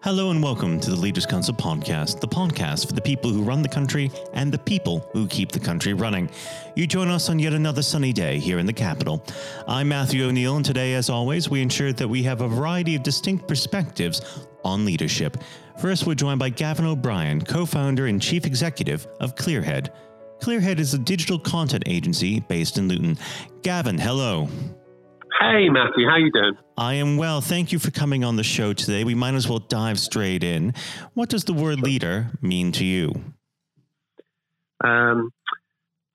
Hello and welcome to the Leaders Council podcast, the podcast for the people who run the country and the people who keep the country running. You join us on yet another sunny day here in the capital. I'm Matthew O'Neill, and today, as always, we ensure that we have a variety of distinct perspectives on leadership. First, we're joined by Gavin O'Brien, co founder and chief executive of Clearhead. Clearhead is a digital content agency based in Luton. Gavin, hello. Hey, Matthew, how you doing? I am well. Thank you for coming on the show today. We might as well dive straight in. What does the word leader mean to you? Um,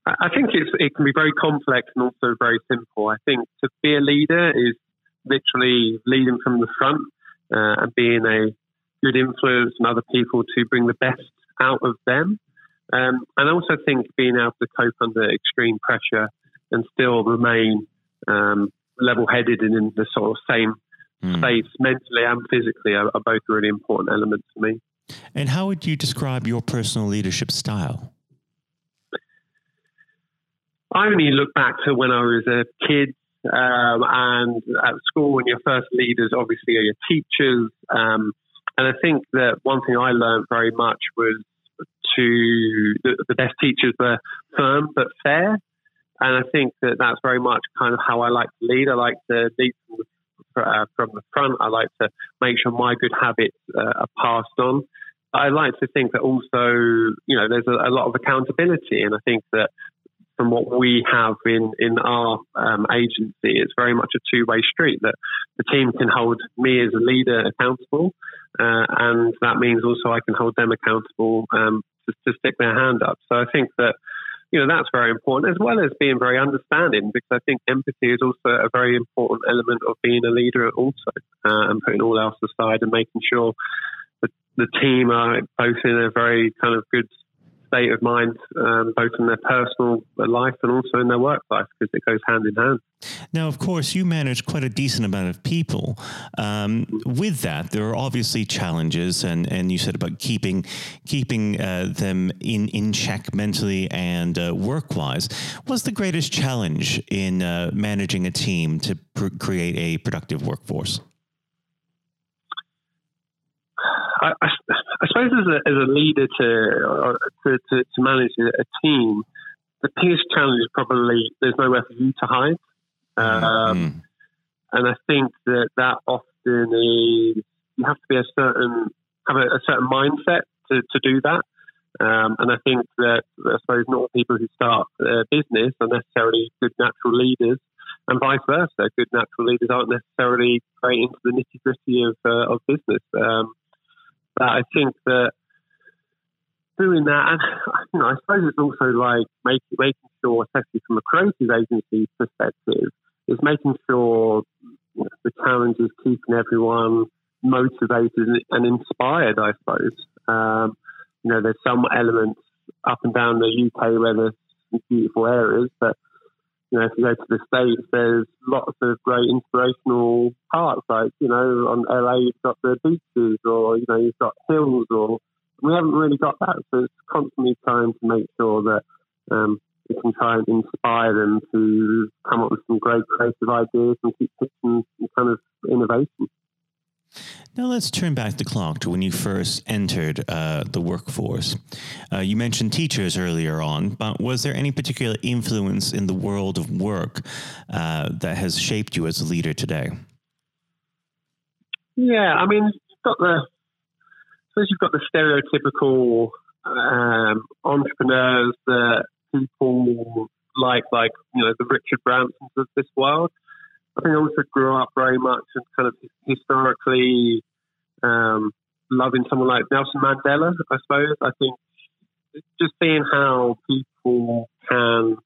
I think it can be very complex and also very simple. I think to be a leader is literally leading from the front uh, and being a good influence on other people to bring the best out of them. Um, and I also think being able to cope under extreme pressure and still remain um, level headed and in the sort of same mm. space mentally and physically are, are both really important elements for me. And how would you describe your personal leadership style? I only look back to when I was a kid um, and at school, when your first leaders obviously are your teachers. Um, and I think that one thing I learned very much was to the, the best teachers were firm but fair. And I think that that's very much kind of how I like to lead. I like to lead from the, uh, from the front. I like to make sure my good habits uh, are passed on. I like to think that also, you know, there's a, a, lot of accountability. And I think that from what we have in, in our um, agency, it's very much a two way street that the team can hold me as a leader accountable. Uh, and that means also I can hold them accountable um, to, to stick their hand up. So I think that you know, that's very important, as well as being very understanding, because I think empathy is also a very important element of being a leader, also, uh, and putting all else aside and making sure that the team are both in a very kind of good state of mind, um, both in their personal life and also in their work life, because it goes hand in hand. Now, of course, you manage quite a decent amount of people. Um, with that, there are obviously challenges, and, and you said about keeping keeping uh, them in, in check mentally and uh, work wise. What's the greatest challenge in uh, managing a team to pr- create a productive workforce? I, I, I suppose as a, as a leader to, to, to, to manage a team, the biggest challenge is probably there's nowhere for you to hide. Um, mm. And I think that that often is you have to be a certain have a, a certain mindset to, to do that. Um, and I think that I suppose not all people who start a business are necessarily good natural leaders, and vice versa. Good natural leaders aren't necessarily great into the nitty gritty of uh, of business. Um, but I think that doing that, and you know, I suppose it's also like making making sure, especially from a creative agency perspective, is making sure you know, the challenge is keeping everyone motivated and inspired. I suppose um, you know there's some elements up and down the UK where there's beautiful areas, but you know, if you go to the States, there's lots of great inspirational parts. Like, you know, on LA, you've got the beaches or, you know, you've got hills or we haven't really got that. So it's constantly trying to make sure that um, we can try and inspire them to come up with some great creative ideas and keep pushing some kind of innovation. Now let's turn back the clock to when you first entered uh, the workforce. Uh, you mentioned teachers earlier on, but was there any particular influence in the world of work uh, that has shaped you as a leader today? Yeah, I mean, you've got the, suppose you've got the stereotypical um, entrepreneurs that people like, like you know, the Richard Bransons of this world. I think I also grew up very much and kind of historically um, loving someone like Nelson Mandela. I suppose I think just seeing how people can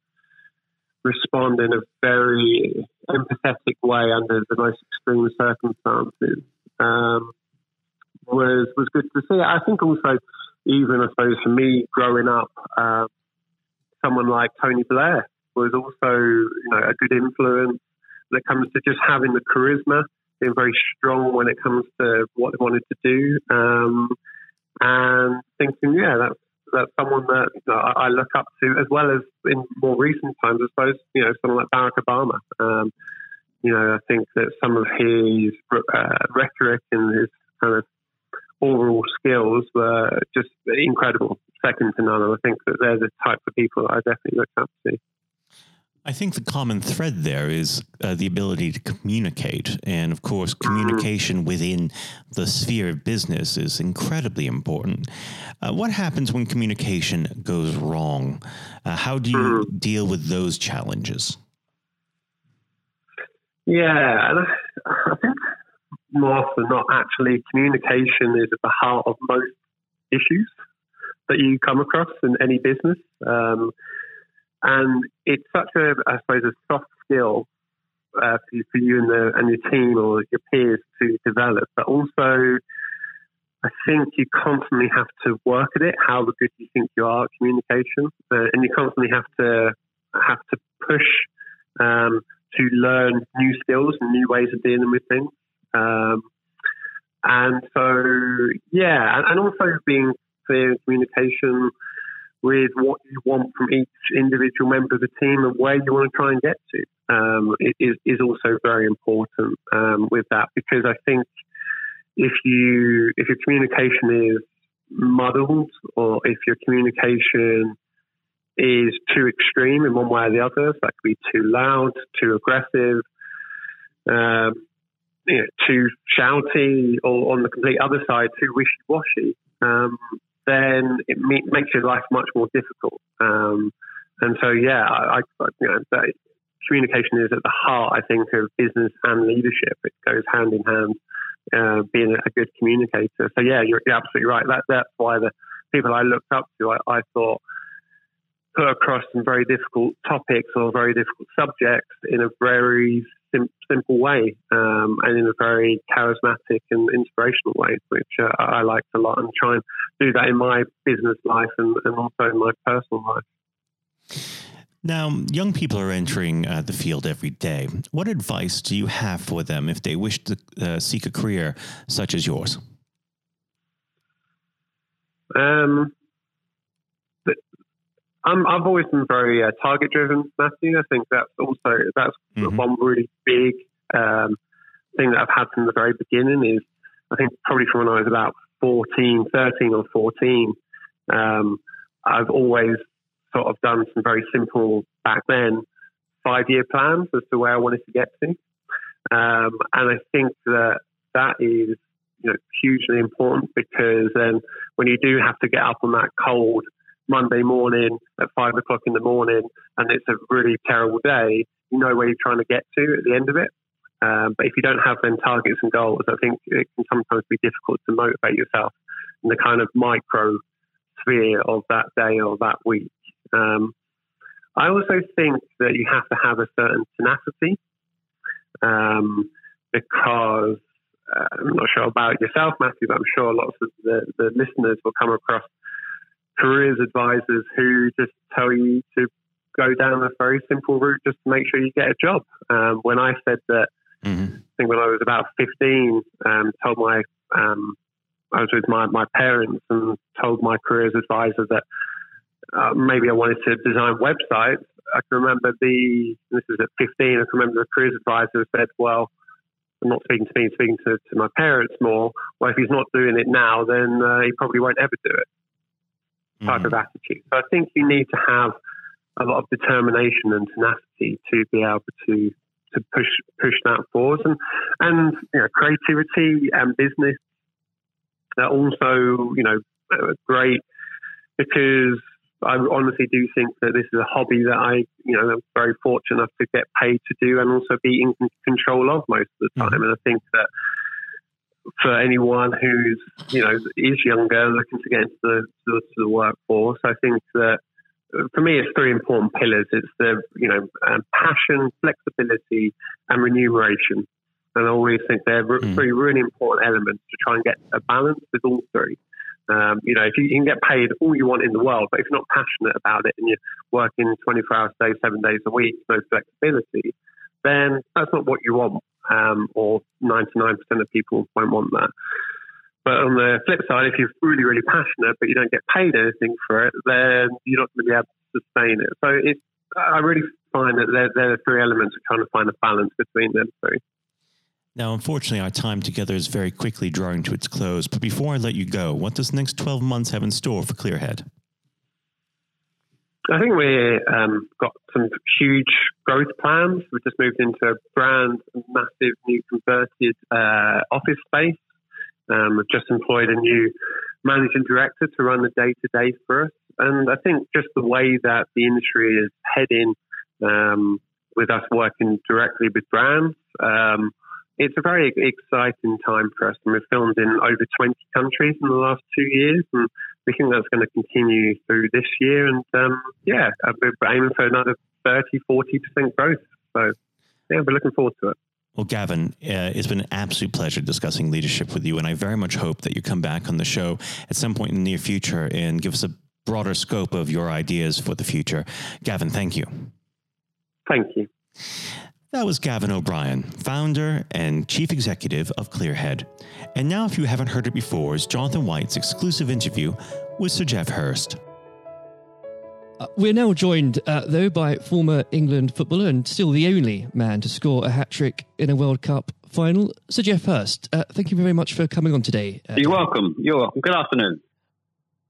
respond in a very empathetic way under the most extreme circumstances um, was was good to see. I think also, even I suppose for me growing up, uh, someone like Tony Blair was also you know a good influence it comes to just having the charisma, being very strong when it comes to what they wanted to do, um, and thinking, yeah, that's that's someone that you know, I, I, look up to, as well as in more recent times, I suppose, you know, someone like Barack Obama. Um, you know, I think that some of his uh, rhetoric and his kind of overall skills were just incredible, second to none. And I think that they're the type of people that I definitely look up to. I think the common thread there is uh, the ability to communicate. And of course, communication within the sphere of business is incredibly important. Uh, what happens when communication goes wrong? Uh, how do you mm-hmm. deal with those challenges? Yeah, I, I think more often not, actually, communication is at the heart of most issues that you come across in any business. Um, and it's such a, I suppose, a soft skill uh, for, you, for you and, the, and your team or your peers to develop. But also, I think you constantly have to work at it. How good you think you are at communication, uh, and you constantly have to have to push um, to learn new skills and new ways of dealing with things. Um, and so, yeah, and, and also being clear in communication with what you want from each individual member of the team and where you want to try and get to um, is, is also very important um, with that because I think if you if your communication is muddled or if your communication is too extreme in one way or the other, so that could be too loud, too aggressive, um, you know, too shouty, or on the complete other side, too wishy washy. Um, then it makes your life much more difficult. Um, and so, yeah, I, I you know, communication is at the heart, I think, of business and leadership. It goes hand in hand, uh, being a good communicator. So, yeah, you're, you're, absolutely right. That, that's why the people I looked up to, I, I thought, put across some very difficult topics or very difficult subjects in a very sim- simple way um, and in a very charismatic and inspirational way, which uh, I liked a lot and try and do that in my business life and, and also in my personal life. Now, young people are entering uh, the field every day. What advice do you have for them if they wish to uh, seek a career such as yours? Um, I'm, I've always been very uh, target driven, Matthew. I think that's also that's mm-hmm. one really big um, thing that I've had from the very beginning. Is I think probably from when I was about 14, 13 or 14, um, I've always sort of done some very simple back then five year plans as to where I wanted to get to. Um, and I think that that is you know, hugely important because then when you do have to get up on that cold Monday morning at five o'clock in the morning and it's a really terrible day, you know where you're trying to get to at the end of it. Um, but if you don't have then targets and goals, I think it can sometimes be difficult to motivate yourself in the kind of micro sphere of that day or that week. Um, I also think that you have to have a certain tenacity um, because uh, I'm not sure about yourself, Matthew, but I'm sure lots of the, the listeners will come across careers advisors who just tell you to go down a very simple route just to make sure you get a job. Um, when I said that, mm-hmm. I think when I was about 15, um, told my, um, I was with my, my parents and told my careers advisor that uh, maybe I wanted to design websites. I can remember the, this is at 15, I can remember the careers advisor said, well, I'm not speaking to me, speaking to, to my parents more. Well, if he's not doing it now, then uh, he probably won't ever do it type mm-hmm. of attitude. So I think you need to have a lot of determination and tenacity to be able to to push push that forward, and and you know, creativity and business are also you know great because I honestly do think that this is a hobby that I, you know, am very fortunate enough to get paid to do and also be in control of most of the time. Mm-hmm. And I think that for anyone who's you know is younger looking to get into the, to the workforce. I think that for me, it's three important pillars. It's the you know um, passion, flexibility, and remuneration. And I always think they're mm. three really important elements to try and get a balance with all three. Um, you know, if you, you, can get paid all you want in the world, but if you're not passionate about it and you're working 24 hours a day, seven days a week, no flexibility, then that's not what you want um, or 99% of people won't want that. But on the flip side, if you're really, really passionate, but you don't get paid anything for it, then you're not going to be able to sustain it. So it's, I really find that they're, they're three elements of trying to find a balance between them three. Now, unfortunately, our time together is very quickly drawing to its close. But before I let you go, what does the next 12 months have in store for Clearhead? I think we've um, got some huge growth plans. We've just moved into a brand massive new converted uh, office space. Um, we've just employed a new managing director to run the day to day for us. And I think just the way that the industry is heading um, with us working directly with brands, um, it's a very exciting time for us. And we've filmed in over 20 countries in the last two years. And we think that's going to continue through this year. And um, yeah, we're aiming for another 30, 40% growth. So yeah, we're looking forward to it. Well, Gavin, uh, it's been an absolute pleasure discussing leadership with you. And I very much hope that you come back on the show at some point in the near future and give us a broader scope of your ideas for the future. Gavin, thank you. Thank you. That was Gavin O'Brien, founder and chief executive of Clearhead. And now, if you haven't heard it before, is Jonathan White's exclusive interview with Sir Geoff Hurst. Uh, we're now joined, uh, though, by former England footballer and still the only man to score a hat trick in a World Cup final, Sir Geoff Hurst. Uh, thank you very much for coming on today. Uh, You're welcome. You're welcome. Good afternoon.